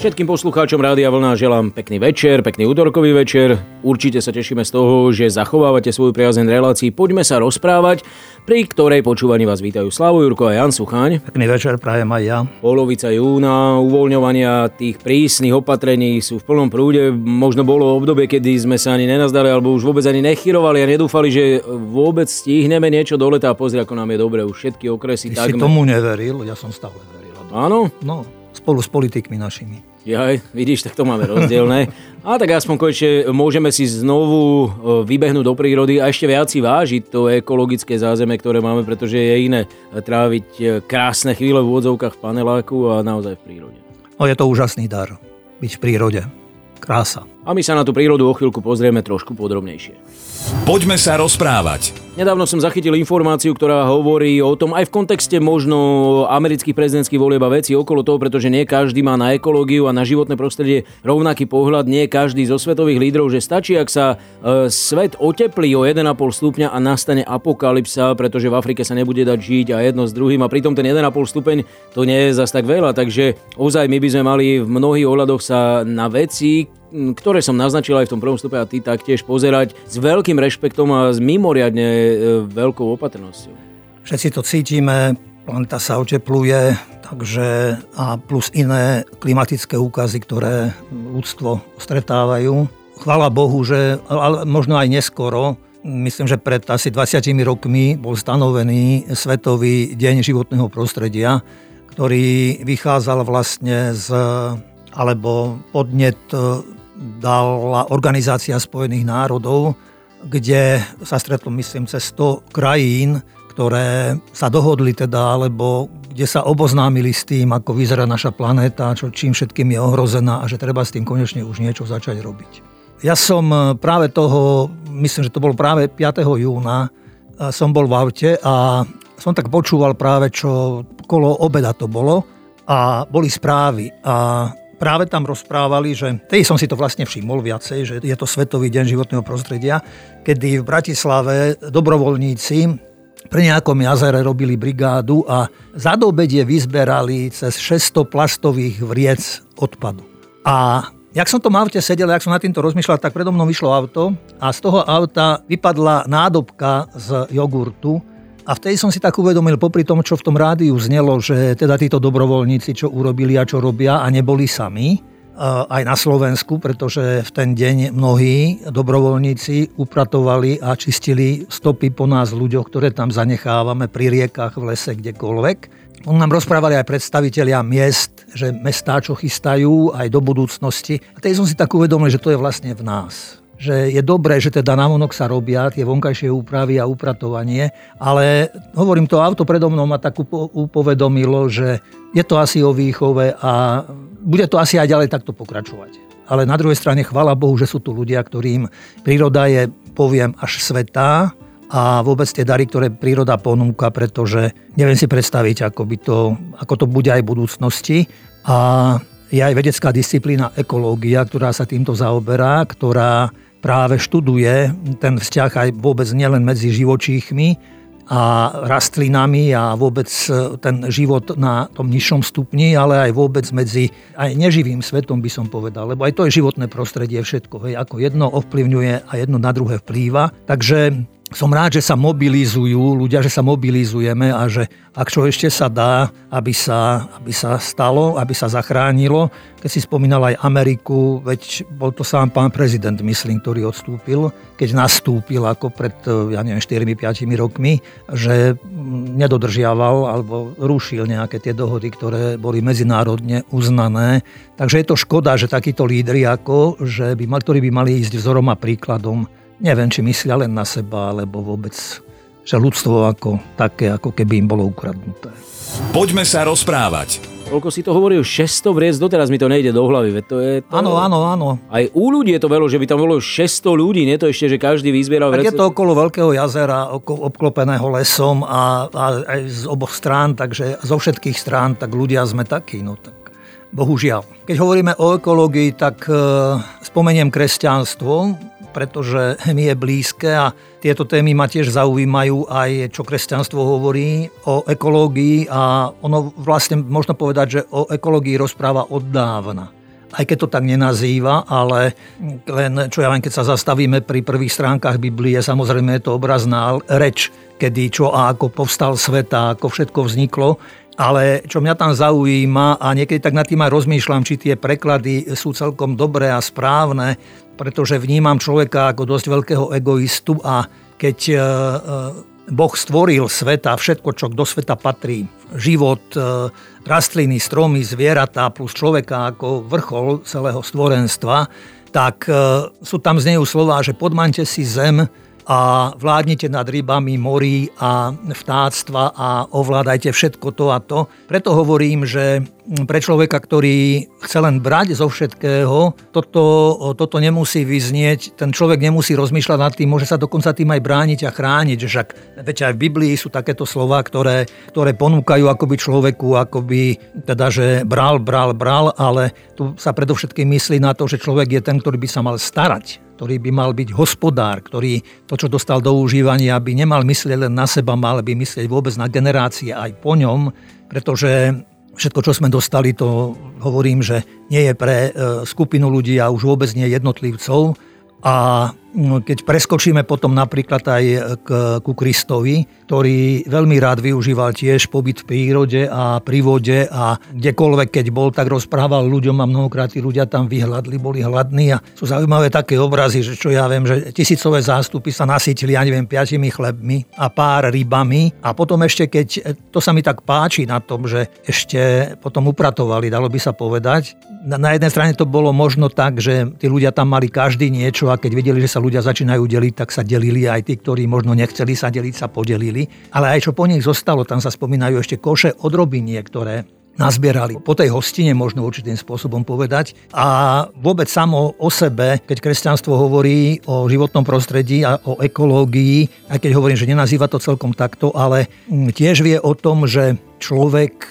Všetkým poslucháčom Rádia Vlna želám pekný večer, pekný útorkový večer. Určite sa tešíme z toho, že zachovávate svoju priazeň relácii Poďme sa rozprávať, pri ktorej počúvaní vás vítajú Slavo Jurko a Jan Suchaň. Pekný večer, prajem aj ja. Polovica júna, uvoľňovania tých prísnych opatrení sú v plnom prúde. Možno bolo obdobie, kedy sme sa ani nenazdali, alebo už vôbec ani nechyrovali a nedúfali, že vôbec stihneme niečo do leta a pozri, ako nám je dobre. Už všetky okresy Ty si tomu neveril, ja som stále veril. Áno? No, spolu s politikmi našimi. Ja, vidíš, tak to máme rozdielne. A tak aspoň konečne môžeme si znovu vybehnúť do prírody a ešte viac si vážiť to ekologické zázemie, ktoré máme, pretože je iné tráviť e, krásne chvíle v úvodzovkách v paneláku a naozaj v prírode. No je to úžasný dar, byť v prírode. Krása. A my sa na tú prírodu o chvíľku pozrieme trošku podrobnejšie. Poďme sa rozprávať. Nedávno som zachytil informáciu, ktorá hovorí o tom aj v kontexte možno amerických prezidentských volieb a veci okolo toho, pretože nie každý má na ekológiu a na životné prostredie rovnaký pohľad, nie každý zo svetových lídrov, že stačí, ak sa e, svet oteplí o 1,5 stupňa a nastane apokalypsa, pretože v Afrike sa nebude dať žiť a jedno s druhým a pritom ten 1,5 stupeň to nie je zas tak veľa, takže ozaj my by sme mali v mnohých ohľadoch sa na veci, ktoré som naznačil aj v tom prvom stupe a ty taktiež pozerať s veľkým rešpektom a s mimoriadne e, veľkou opatrnosťou. Všetci to cítime, planeta sa otepluje, takže a plus iné klimatické úkazy, ktoré ľudstvo stretávajú. Chvala Bohu, že ale možno aj neskoro, myslím, že pred asi 20 rokmi bol stanovený Svetový deň životného prostredia, ktorý vychádzal vlastne z alebo podnet dala Organizácia spojených národov, kde sa stretlo, myslím, cez 100 krajín, ktoré sa dohodli teda, alebo kde sa oboznámili s tým, ako vyzerá naša planéta, čo, čím všetkým je ohrozená a že treba s tým konečne už niečo začať robiť. Ja som práve toho, myslím, že to bolo práve 5. júna, som bol v aute a som tak počúval práve, čo kolo obeda to bolo a boli správy a práve tam rozprávali, že tej som si to vlastne všimol viacej, že je to Svetový deň životného prostredia, kedy v Bratislave dobrovoľníci pri nejakom jazere robili brigádu a za dobedie vyzberali cez 600 plastových vriec odpadu. A Jak som to aute sedel, jak som na týmto rozmýšľal, tak predo mnou vyšlo auto a z toho auta vypadla nádobka z jogurtu a vtedy som si tak uvedomil, popri tom, čo v tom rádiu znelo, že teda títo dobrovoľníci, čo urobili a čo robia a neboli sami, aj na Slovensku, pretože v ten deň mnohí dobrovoľníci upratovali a čistili stopy po nás ľuďoch, ktoré tam zanechávame pri riekach, v lese, kdekoľvek. On nám rozprávali aj predstavitelia miest, že mestá, čo chystajú aj do budúcnosti. A tej som si tak uvedomil, že to je vlastne v nás že je dobré, že teda navonok sa robia tie vonkajšie úpravy a upratovanie, ale hovorím, to auto predo mnou ma tak upovedomilo, že je to asi o výchove a bude to asi aj ďalej takto pokračovať. Ale na druhej strane chvala Bohu, že sú tu ľudia, ktorým príroda je, poviem, až svetá a vôbec tie dary, ktoré príroda ponúka, pretože neviem si predstaviť, ako, by to, ako to bude aj v budúcnosti. A je aj vedecká disciplína ekológia, ktorá sa týmto zaoberá, ktorá práve študuje ten vzťah aj vôbec nielen medzi živočíchmi a rastlinami a vôbec ten život na tom nižšom stupni, ale aj vôbec medzi aj neživým svetom by som povedal, lebo aj to je životné prostredie všetko, hej, ako jedno ovplyvňuje a jedno na druhé vplýva. Takže som rád, že sa mobilizujú ľudia, že sa mobilizujeme a že ak čo ešte sa dá, aby sa, aby sa stalo, aby sa zachránilo. Keď si spomínal aj Ameriku, veď bol to sám pán prezident, myslím, ktorý odstúpil, keď nastúpil ako pred, ja neviem, 4-5 rokmi, že nedodržiaval alebo rušil nejaké tie dohody, ktoré boli medzinárodne uznané. Takže je to škoda, že takíto lídry ako, že by, ktorí by mali ísť vzorom a príkladom neviem, či myslia len na seba, alebo vôbec, že ľudstvo ako také, ako keby im bolo ukradnuté. Poďme sa rozprávať. Koľko si to hovoril, 600 vriec, doteraz mi to nejde do hlavy. Veď to je to... Áno, áno, áno. Aj u ľudí je to veľa, že by tam bolo 600 ľudí, nie to ešte, že každý vyzbieral. Tak je to okolo veľkého jazera, obklopeného lesom a, a aj z oboch strán, takže zo všetkých strán, tak ľudia sme takí, no tak bohužiaľ. Keď hovoríme o ekológii, tak e, spomeniem kresťanstvo, pretože mi je blízke a tieto témy ma tiež zaujímajú. Aj, čo kresťanstvo hovorí o ekológii a ono vlastne možno povedať, že o ekológii rozpráva od dávna. Aj keď to tak nenazýva, ale len, čo ja len keď sa zastavíme pri prvých stránkach Biblie, samozrejme je to obrazná reč, kedy čo a ako povstal svet a ako všetko vzniklo, ale čo mňa tam zaujíma a niekedy tak nad tým aj rozmýšľam, či tie preklady sú celkom dobré a správne, pretože vnímam človeka ako dosť veľkého egoistu a keď e, e, Boh stvoril svet a všetko, čo do sveta patrí, život, e, rastliny, stromy, zvieratá plus človeka ako vrchol celého stvorenstva, tak sú tam z nejú slova, že podmante si zem, a vládnite nad rybami, morí a vtáctva a ovládajte všetko to a to. Preto hovorím, že pre človeka, ktorý chce len brať zo všetkého, toto, toto nemusí vyznieť, ten človek nemusí rozmýšľať nad tým, môže sa dokonca tým aj brániť a chrániť, však veď aj v Biblii sú takéto slova, ktoré, ktoré ponúkajú akoby človeku, akoby teda, že bral, bral, bral, ale tu sa predovšetkým myslí na to, že človek je ten, ktorý by sa mal starať ktorý by mal byť hospodár, ktorý to, čo dostal do užívania, by nemal myslieť len na seba, mal by myslieť vôbec na generácie aj po ňom, pretože všetko, čo sme dostali, to hovorím, že nie je pre e, skupinu ľudí a už vôbec nie jednotlivcov. A keď preskočíme potom napríklad aj k, ku Kristovi, ktorý veľmi rád využíval tiež pobyt v prírode a pri vode a kdekoľvek, keď bol, tak rozprával ľuďom a mnohokrát tí ľudia tam vyhľadli, boli hladní a sú zaujímavé také obrazy, že čo ja viem, že tisícové zástupy sa nasítili, ja neviem, piatimi chlebmi a pár rybami a potom ešte, keď to sa mi tak páči na tom, že ešte potom upratovali, dalo by sa povedať. Na, na jednej strane to bolo možno tak, že tí ľudia tam mali každý niečo a keď videli, že sa ľudia začínajú deliť, tak sa delili aj tí, ktorí možno nechceli sa deliť, sa podelili. Ale aj čo po nich zostalo, tam sa spomínajú ešte koše odrobinie, ktoré nazbierali po tej hostine, možno určitým spôsobom povedať. A vôbec samo o sebe, keď kresťanstvo hovorí o životnom prostredí a o ekológii, aj keď hovorím, že nenazýva to celkom takto, ale tiež vie o tom, že človek e,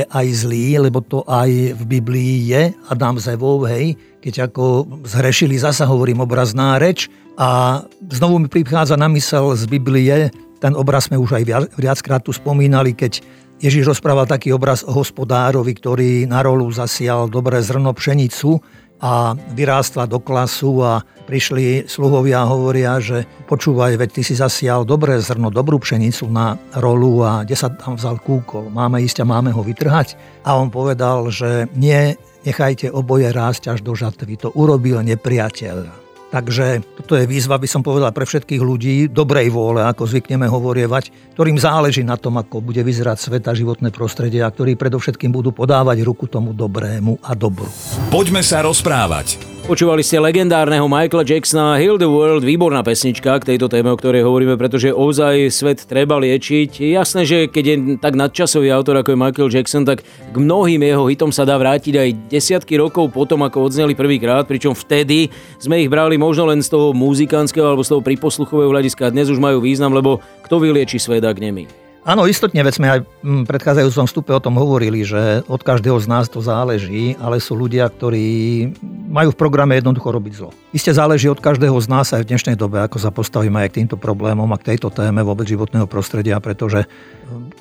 je aj zlý, lebo to aj v Biblii je, Adam z Evou, hej, keď ako zhrešili, zasa hovorím obrazná reč a znovu mi prichádza na mysel z Biblie, ten obraz sme už aj viackrát tu spomínali, keď Ježiš rozprával taký obraz o hospodárovi, ktorý na rolu zasial dobré zrno pšenicu a vyrástla do klasu a prišli sluhovia a hovoria, že počúvaj, veď ty si zasial dobré zrno, dobrú pšenicu na rolu a kde sa tam vzal kúkol, máme ísť a máme ho vytrhať. A on povedal, že nie, nechajte oboje rásť až do žatvy, to urobil nepriateľ. Takže toto je výzva, by som povedal, pre všetkých ľudí dobrej vôle, ako zvykneme hovorievať, ktorým záleží na tom, ako bude vyzerať svet a životné prostredie a ktorí predovšetkým budú podávať ruku tomu dobrému a dobru. Poďme sa rozprávať. Počúvali ste legendárneho Michaela Jacksona Heal the World, výborná pesnička k tejto téme, o ktorej hovoríme, pretože ozaj svet treba liečiť. Jasné, že keď je tak nadčasový autor ako je Michael Jackson, tak k mnohým jeho hitom sa dá vrátiť aj desiatky rokov potom, ako odzneli prvýkrát, pričom vtedy sme ich brali možno len z toho muzikánskeho alebo z toho príposluchového hľadiska. Dnes už majú význam, lebo kto vylieči svet, ak nemi. Áno, istotne, veď sme aj v predchádzajúcom vstupe o tom hovorili, že od každého z nás to záleží, ale sú ľudia, ktorí majú v programe jednoducho robiť zlo. Isté záleží od každého z nás aj v dnešnej dobe, ako sa postavíme aj k týmto problémom a k tejto téme vôbec životného prostredia, pretože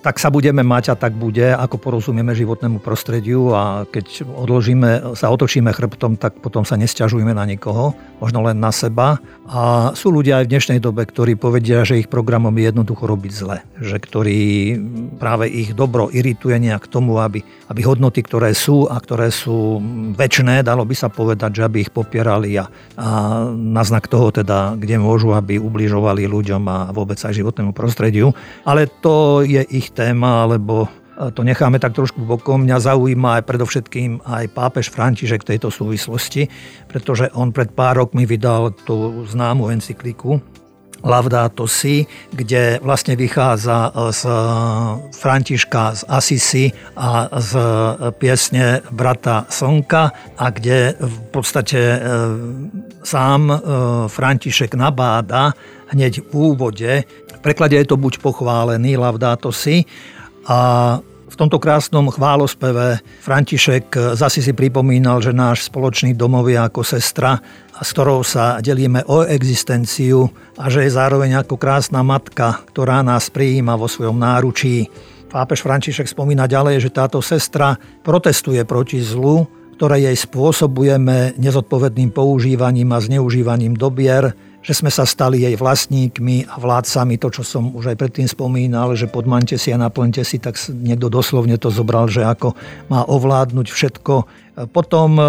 tak sa budeme mať a tak bude, ako porozumieme životnému prostrediu a keď odložíme, sa otočíme chrbtom, tak potom sa nesťažujeme na nikoho, možno len na seba. A sú ľudia aj v dnešnej dobe, ktorí povedia, že ich programom je jednoducho robiť zle, že ktorí práve ich dobro irituje nejak tomu, aby, aby hodnoty, ktoré sú a ktoré sú väčšné, dalo by sa povedať, že aby ich popierali a, a na znak toho teda, kde môžu, aby ubližovali ľuďom a vôbec aj životnému prostrediu. Ale to je je ich téma, alebo to necháme tak trošku bokom. Mňa zaujíma aj predovšetkým aj pápež František v tejto súvislosti, pretože on pred pár rokmi vydal tú známu encykliku Laudato Si, kde vlastne vychádza z Františka z Asisi a z piesne Brata Slnka a kde v podstate e, sám e, František nabáda hneď v úvode v preklade je to buď pochválený, lavdáto si, a v tomto krásnom chválospeve František zasi si pripomínal, že náš spoločný domov je ako sestra, s ktorou sa delíme o existenciu a že je zároveň ako krásna matka, ktorá nás prijíma vo svojom náručí. Pápež František spomína ďalej, že táto sestra protestuje proti zlu, ktoré jej spôsobujeme nezodpovedným používaním a zneužívaním dobier, že sme sa stali jej vlastníkmi a vládcami, to, čo som už aj predtým spomínal, že podmante si a naplňte si, tak niekto doslovne to zobral, že ako má ovládnuť všetko. Potom e,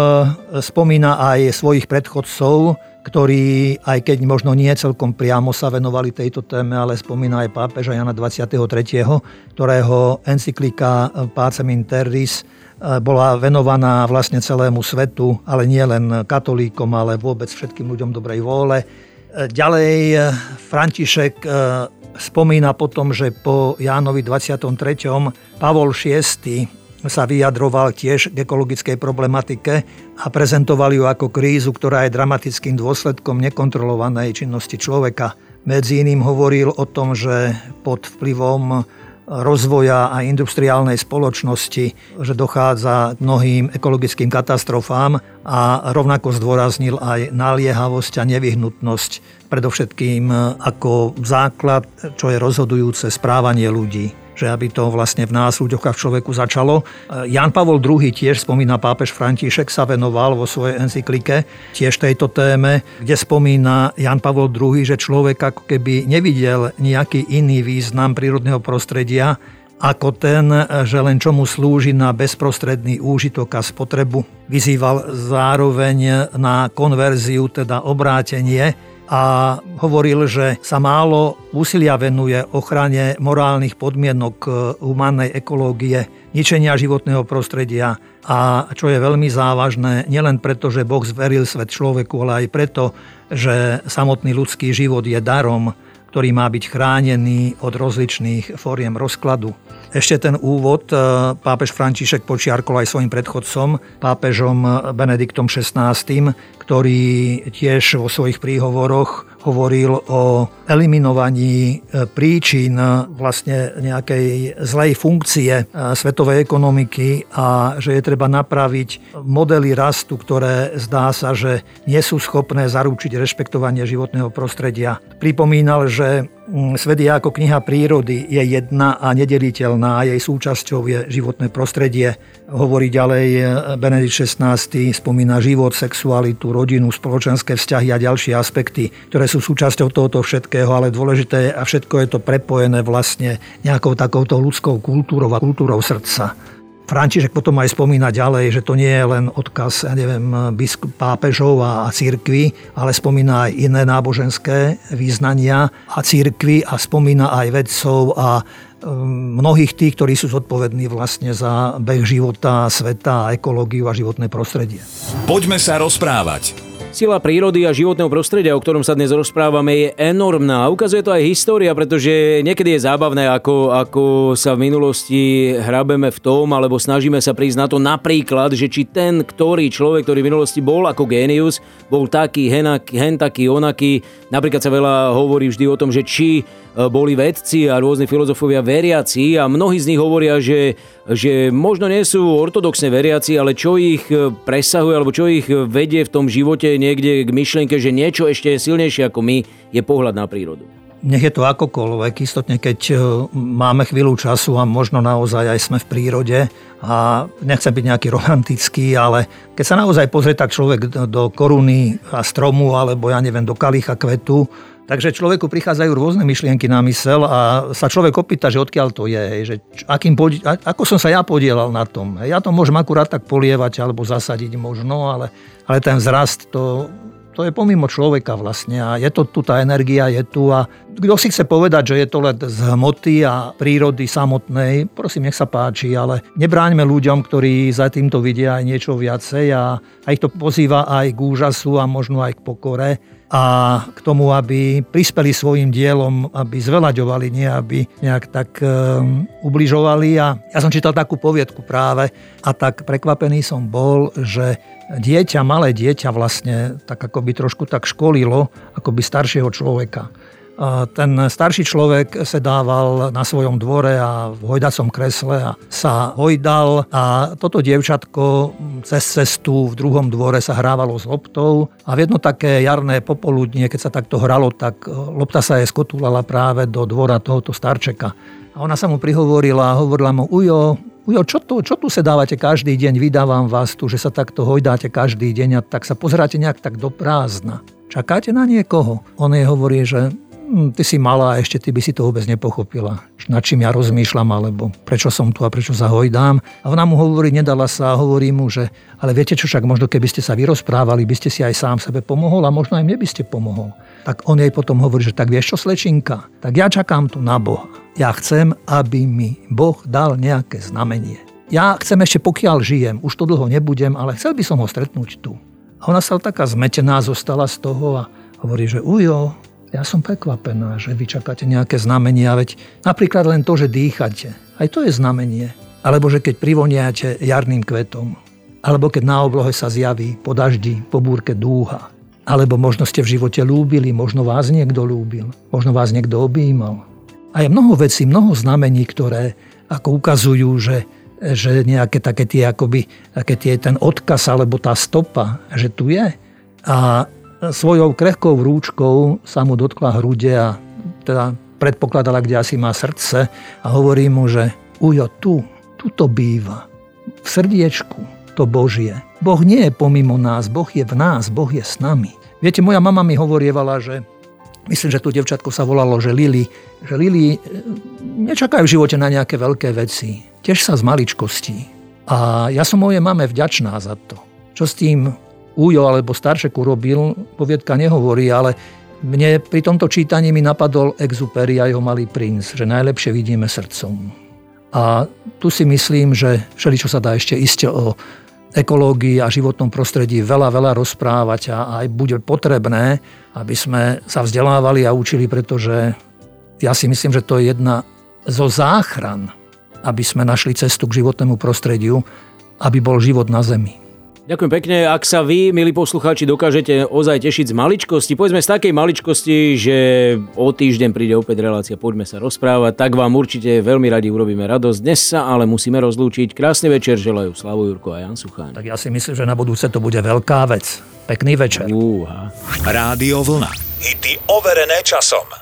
spomína aj svojich predchodcov, ktorí, aj keď možno nie celkom priamo sa venovali tejto téme, ale spomína aj pápeža Jana 23., ktorého encyklika Pacem in Terris e, bola venovaná vlastne celému svetu, ale nie len katolíkom, ale vôbec všetkým ľuďom dobrej vôle Ďalej eh, František eh, spomína potom, že po Jánovi 23. Pavol VI sa vyjadroval tiež k ekologickej problematike a prezentoval ju ako krízu, ktorá je dramatickým dôsledkom nekontrolovanej činnosti človeka. Medzi iným hovoril o tom, že pod vplyvom rozvoja a industriálnej spoločnosti, že dochádza k mnohým ekologickým katastrofám a rovnako zdôraznil aj naliehavosť a nevyhnutnosť, predovšetkým ako základ, čo je rozhodujúce správanie ľudí že aby to vlastne v nás, ľuďoch a v človeku začalo. Jan Pavol II tiež spomína pápež František, sa venoval vo svojej encyklike tiež tejto téme, kde spomína Jan Pavol II, že človek ako keby nevidel nejaký iný význam prírodného prostredia, ako ten, že len čomu slúži na bezprostredný úžitok a spotrebu. Vyzýval zároveň na konverziu, teda obrátenie a hovoril, že sa málo úsilia venuje ochrane morálnych podmienok e, humannej ekológie, ničenia životného prostredia a čo je veľmi závažné, nielen preto, že Boh zveril svet človeku, ale aj preto, že samotný ľudský život je darom, ktorý má byť chránený od rozličných fóriem rozkladu. Ešte ten úvod e, pápež František počiarkol aj svojim predchodcom, pápežom Benediktom XVI, ktorý tiež vo svojich príhovoroch hovoril o eliminovaní e, príčin vlastne nejakej zlej funkcie e, svetovej ekonomiky a že je treba napraviť modely rastu, ktoré zdá sa, že nie sú schopné zaručiť rešpektovanie životného prostredia. Pripomínal, že svet je ako kniha prírody, je jedna a nedeliteľná jej súčasťou je životné prostredie. Hovorí ďalej eh, Benedikt XVI, spomína život, sexualitu, rodinu, spoločenské vzťahy a ďalšie aspekty, ktoré sú súčasťou tohoto všetkého, ale dôležité a všetko je to prepojené vlastne nejakou takouto ľudskou kultúrou a kultúrou srdca. František potom aj spomína ďalej, že to nie je len odkaz, ja neviem, biskup, pápežov a, a církvy, ale spomína aj iné náboženské význania a církvy a spomína aj vedcov a um, mnohých tých, ktorí sú zodpovední vlastne za beh života, sveta, ekológiu a životné prostredie. Poďme sa rozprávať. Sila prírody a životného prostredia, o ktorom sa dnes rozprávame, je enormná. Ukazuje to aj história, pretože niekedy je zábavné, ako, ako sa v minulosti hrabeme v tom, alebo snažíme sa prísť na to napríklad, že či ten, ktorý človek, ktorý v minulosti bol ako génius, bol taký, hen taký, onaký. Napríklad sa veľa hovorí vždy o tom, že či boli vedci a rôzni filozofovia veriaci a mnohí z nich hovoria, že, že možno nie sú ortodoxne veriaci, ale čo ich e, presahuje alebo čo ich vedie v tom živote niekde k myšlienke, že niečo ešte silnejšie ako my je pohľad na prírodu. Nech je to akokoľvek, istotne keď e, máme chvíľu času a možno naozaj aj sme v prírode a nechcem byť nejaký romantický, ale keď sa naozaj pozrie tak človek do koruny a stromu alebo ja neviem do kalicha kvetu, Takže človeku prichádzajú rôzne myšlienky na mysel a sa človek opýta, že odkiaľ to je, že akým podie, ako som sa ja podielal na tom. Ja to môžem akurát tak polievať alebo zasadiť možno, ale, ale ten vzrast to, to je pomimo človeka vlastne a je to tu, tá energia je tu a kto si chce povedať, že je to len z hmoty a prírody samotnej, prosím, nech sa páči, ale nebráňme ľuďom, ktorí za týmto vidia aj niečo viacej a, a ich to pozýva aj k úžasu a možno aj k pokore a k tomu, aby prispeli svojim dielom, aby zvelaďovali, nie aby nejak tak um, ubližovali. A ja som čítal takú poviedku práve a tak prekvapený som bol, že dieťa, malé dieťa vlastne tak ako by trošku tak školilo, ako by staršieho človeka. Ten starší človek sedával na svojom dvore a v hojdacom kresle a sa hojdal a toto dievčatko cez cestu v druhom dvore sa hrávalo s loptou a v jedno také jarné popoludnie, keď sa takto hralo, tak lopta sa jej skotúlala práve do dvora tohoto starčeka. A ona sa mu prihovorila a hovorila mu, ujo, Ujo, čo, to, čo tu sa dávate každý deň, vydávam vás tu, že sa takto hojdáte každý deň a tak sa pozeráte nejak tak do prázdna. Čakáte na niekoho? On jej hovorí, že ty si malá a ešte ty by si to vôbec nepochopila. Nad čím ja rozmýšľam, alebo prečo som tu a prečo sa hojdám. A ona mu hovorí, nedala sa a hovorí mu, že ale viete čo, však možno keby ste sa vyrozprávali, by ste si aj sám sebe pomohol a možno aj mne by ste pomohol. Tak on jej potom hovorí, že tak vieš čo, slečinka, tak ja čakám tu na Boha ja chcem, aby mi Boh dal nejaké znamenie. Ja chcem ešte, pokiaľ žijem, už to dlho nebudem, ale chcel by som ho stretnúť tu. A ona sa taká zmetená zostala z toho a hovorí, že ujo, ja som prekvapená, že vy čakáte nejaké znamenia, veď napríklad len to, že dýchate, aj to je znamenie. Alebo že keď privoniate jarným kvetom, alebo keď na oblohe sa zjaví po daždi, po búrke dúha, alebo možno ste v živote lúbili, možno vás niekto lúbil, možno vás niekto objímal, a je mnoho vecí, mnoho znamení, ktoré ako ukazujú, že, že nejaké také tie, akoby, také tie, ten odkaz alebo tá stopa, že tu je. A svojou krehkou rúčkou sa mu dotkla hrude a teda predpokladala, kde asi má srdce a hovorí mu, že ujo, tu, tu to býva. V srdiečku to Božie. Boh nie je pomimo nás, Boh je v nás, Boh je s nami. Viete, moja mama mi hovorievala, že Myslím, že to devčatko sa volalo, že Lili, že Lili e, nečakajú v živote na nejaké veľké veci. Tiež sa z maličkostí. A ja som mojej mame vďačná za to. Čo s tým Ujo alebo Staršek urobil, poviedka nehovorí, ale mne pri tomto čítaní mi napadol Exupery a jeho malý princ, že najlepšie vidíme srdcom. A tu si myslím, že všeli, čo sa dá ešte iste o ekológii a životnom prostredí veľa, veľa rozprávať a aj bude potrebné, aby sme sa vzdelávali a učili, pretože ja si myslím, že to je jedna zo záchran, aby sme našli cestu k životnému prostrediu, aby bol život na Zemi. Ďakujem pekne. Ak sa vy, milí poslucháči, dokážete ozaj tešiť z maličkosti, povedzme z takej maličkosti, že o týždeň príde opäť relácia Poďme sa rozprávať, tak vám určite veľmi radi urobíme radosť. Dnes sa ale musíme rozlúčiť. Krásny večer želajú Slavo Jurko a Jan Sucháň. Tak ja si myslím, že na budúce to bude veľká vec. Pekný večer. Úha. Rádio Vlna. Hity overené časom.